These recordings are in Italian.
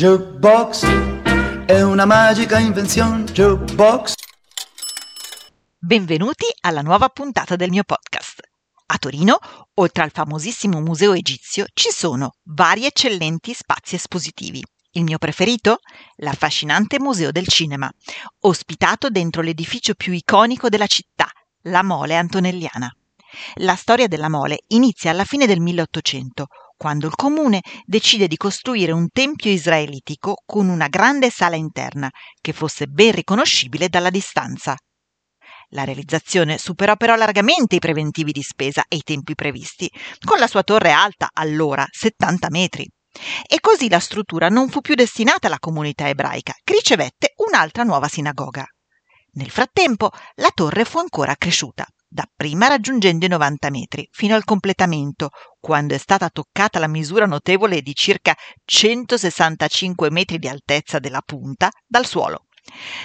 Jukebox è una magica invenzione. Jukebox. Benvenuti alla nuova puntata del mio podcast. A Torino, oltre al famosissimo museo egizio, ci sono vari eccellenti spazi espositivi. Il mio preferito? L'affascinante Museo del Cinema, ospitato dentro l'edificio più iconico della città, la Mole Antonelliana. La storia della Mole inizia alla fine del 1800, quando il comune decide di costruire un tempio israelitico con una grande sala interna che fosse ben riconoscibile dalla distanza. La realizzazione superò però largamente i preventivi di spesa e i tempi previsti, con la sua torre alta, allora 70 metri. E così la struttura non fu più destinata alla comunità ebraica, che ricevette un'altra nuova sinagoga. Nel frattempo la torre fu ancora cresciuta, dapprima raggiungendo i 90 metri, fino al completamento, quando è stata toccata la misura notevole di circa 165 metri di altezza della punta dal suolo.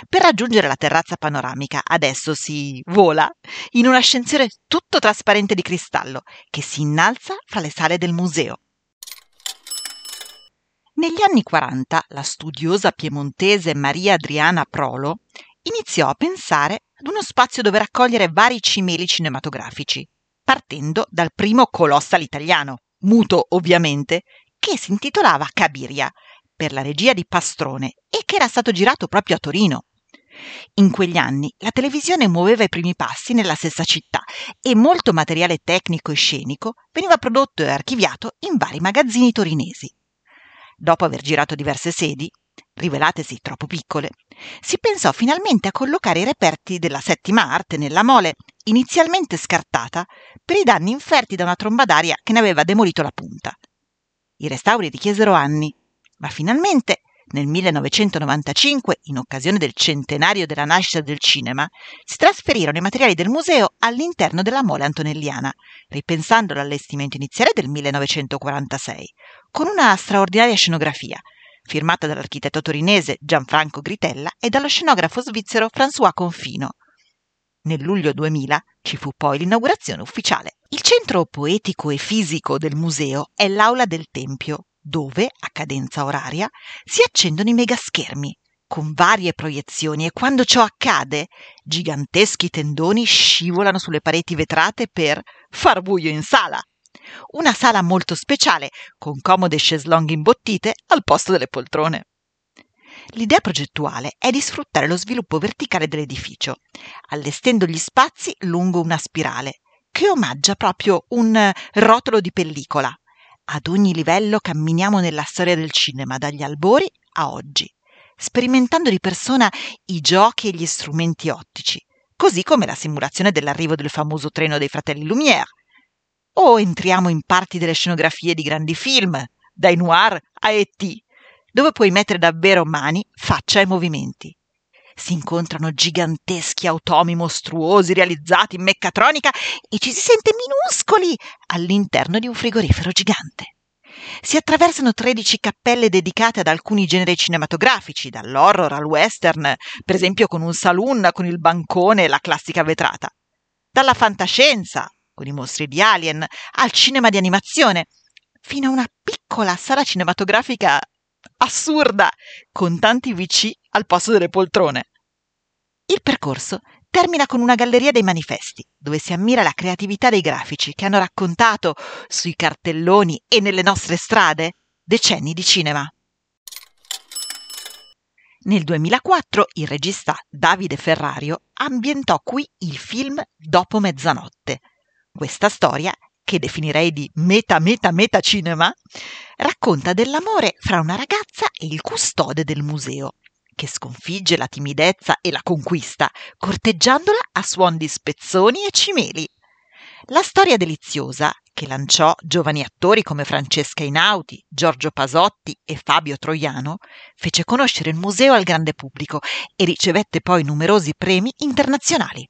Per raggiungere la terrazza panoramica adesso si vola in un ascensore tutto trasparente di cristallo che si innalza fra le sale del museo. Negli anni 40 la studiosa piemontese Maria Adriana Prolo iniziò a pensare ad uno spazio dove raccogliere vari cimeli cinematografici, partendo dal primo colossal italiano, muto ovviamente, che si intitolava Cabiria, per la regia di Pastrone e che era stato girato proprio a Torino. In quegli anni la televisione muoveva i primi passi nella stessa città e molto materiale tecnico e scenico veniva prodotto e archiviato in vari magazzini torinesi. Dopo aver girato diverse sedi, rivelatesi troppo piccole, si pensò finalmente a collocare i reperti della settima arte nella mole, inizialmente scartata per i danni inferti da una tromba d'aria che ne aveva demolito la punta. I restauri richiesero anni ma finalmente nel 1995, in occasione del centenario della nascita del cinema, si trasferirono i materiali del museo all'interno della mole antonelliana, ripensando l'allestimento iniziale del 1946, con una straordinaria scenografia, firmata dall'architetto torinese Gianfranco Gritella e dallo scenografo svizzero François Confino. Nel luglio 2000 ci fu poi l'inaugurazione ufficiale. Il centro poetico e fisico del museo è l'Aula del Tempio, dove, a cadenza oraria, si accendono i megaschermi con varie proiezioni e quando ciò accade, giganteschi tendoni scivolano sulle pareti vetrate per far buio in sala. Una sala molto speciale, con comode chaiselong imbottite al posto delle poltrone. L'idea progettuale è di sfruttare lo sviluppo verticale dell'edificio, allestendo gli spazi lungo una spirale, che omaggia proprio un rotolo di pellicola, ad ogni livello camminiamo nella storia del cinema, dagli albori a oggi, sperimentando di persona i giochi e gli strumenti ottici, così come la simulazione dell'arrivo del famoso treno dei fratelli Lumière. O entriamo in parti delle scenografie di grandi film, dai noir a E.T., dove puoi mettere davvero mani, faccia e movimenti si incontrano giganteschi automi mostruosi realizzati in meccatronica e ci si sente minuscoli all'interno di un frigorifero gigante. Si attraversano 13 cappelle dedicate ad alcuni generi cinematografici, dall'horror al western, per esempio con un saloon con il bancone e la classica vetrata. Dalla fantascienza, con i mostri di Alien, al cinema di animazione, fino a una piccola sala cinematografica assurda, con tanti VC al posto delle poltrone. Il percorso termina con una galleria dei manifesti, dove si ammira la creatività dei grafici che hanno raccontato sui cartelloni e nelle nostre strade decenni di cinema. Nel 2004 il regista Davide Ferrario ambientò qui il film Dopo mezzanotte. Questa storia, che definirei di meta meta meta cinema, racconta dell'amore fra una ragazza e il custode del museo, che sconfigge la timidezza e la conquista, corteggiandola a suon di spezzoni e cimeli. La storia deliziosa, che lanciò giovani attori come Francesca Inauti, Giorgio Pasotti e Fabio Troiano, fece conoscere il museo al grande pubblico e ricevette poi numerosi premi internazionali.